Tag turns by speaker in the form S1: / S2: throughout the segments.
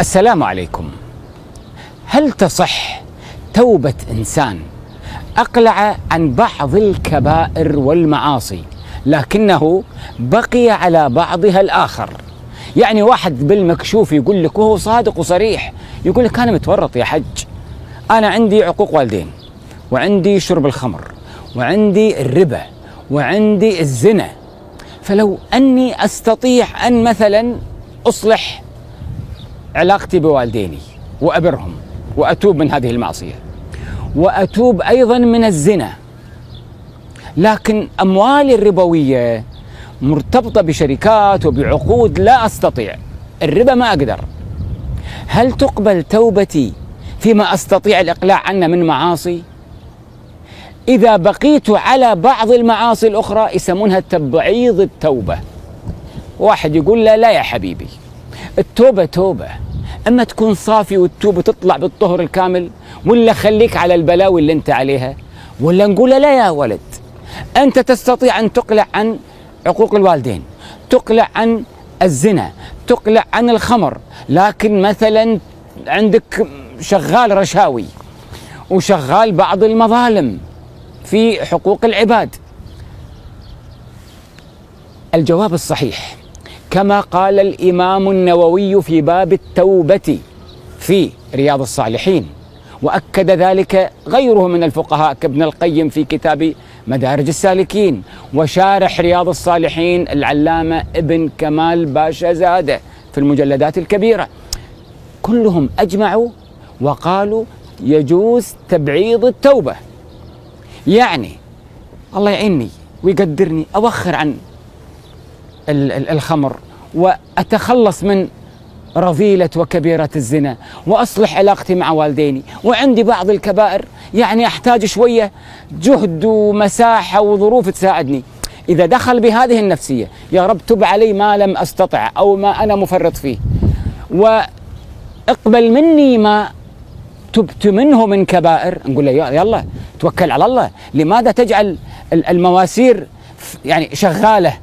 S1: السلام عليكم. هل تصح توبة إنسان أقلع عن بعض الكبائر والمعاصي لكنه بقي على بعضها الآخر؟ يعني واحد بالمكشوف يقول لك وهو صادق وصريح يقول لك أنا متورط يا حج. أنا عندي عقوق والدين وعندي شرب الخمر وعندي الربا وعندي الزنا. فلو أني أستطيع أن مثلا أصلح علاقتي بوالديني وأبرهم وأتوب من هذه المعصية وأتوب أيضا من الزنا. لكن أموالي الربوية مرتبطة بشركات وبعقود لا أستطيع. الربا ما أقدر. هل تقبل توبتي فيما أستطيع الإقلاع عنه من معاصي؟ إذا بقيت على بعض المعاصي الأخرى يسمونها تبعيض التوبة. واحد يقول لا لا يا حبيبي. التوبة توبة. أما تكون صافي وتتوب وتطلع بالطهر الكامل ولا خليك على البلاوي اللي أنت عليها ولا نقول لا يا ولد. أنت تستطيع أن تقلع عن عقوق الوالدين تقلع عن الزنا تقلع عن الخمر. لكن مثلا عندك شغال رشاوي وشغال بعض المظالم في حقوق العباد. الجواب الصحيح كما قال الإمام النووي في باب التوبة في رياض الصالحين. وأكد ذلك غيره من الفقهاء كابن القيم في كتاب مدارج السالكين. وشارح رياض الصالحين العلامة ابن كمال باشا زاده في المجلدات الكبيرة. كلهم أجمعوا وقالوا يجوز تبعيض التوبة. يعني الله يعيني ويقدرني أوخر عن الخمر وأتخلص من رذيلة وكبيرة الزنا وأصلح علاقتي مع والديني. وعندي بعض الكبائر يعني أحتاج شوية جهد ومساحة وظروف تساعدني. إذا دخل بهذه النفسية يا رب تب علي ما لم أستطع أو ما أنا مفرط فيه. وإقبل مني ما تبت منه من كبائر. نقول له يلا توكل على الله. لماذا تجعل المواسير يعني شغالة؟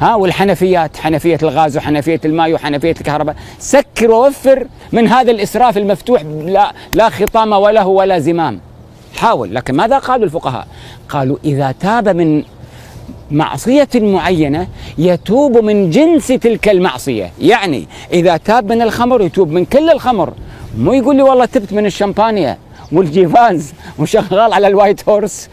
S1: ها والحنفيات حنفية الغاز وحنفية الماء وحنفية الكهرباء. سكر ووفر من هذا الإسراف المفتوح. لا لا خطام وله ولا زمام. حاول لكن ماذا قالوا الفقهاء؟ قالوا إذا تاب من معصية معينة يتوب من جنس تلك المعصية. يعني إذا تاب من الخمر يتوب من كل الخمر. مو يقول لي والله تبت من الشمبانيا وال Chivas وشغال على ال White Horse.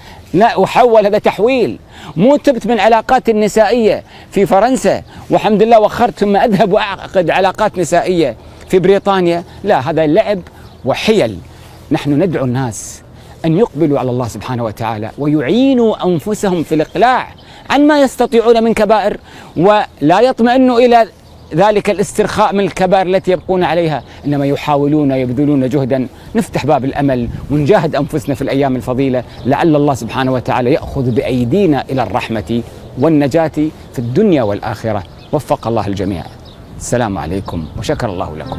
S1: وحول هذا تحويل. مو تبت من علاقات النسائية في فرنسا. والحمد لله وخرت ثم أذهب وأعقد علاقات نسائية في بريطانيا. لا هذا لعب وحيل. نحن ندعو الناس أن يقبلوا على الله سبحانه وتعالى ويعينوا أنفسهم في الإقلاع عن ما يستطيعون من كبائر ولا يطمئنوا إلى ذلك الاسترخاء من الكبائر التي يبقون عليها. إنما يحاولون يبذلون جهدا. نفتح باب الأمل ونجاهد أنفسنا في الأيام الفضيلة. لعل الله سبحانه وتعالى يأخذ بأيدينا إلى الرحمة والنجاة في الدنيا والآخرة. وفق الله الجميع. السلام عليكم وشكر الله لكم.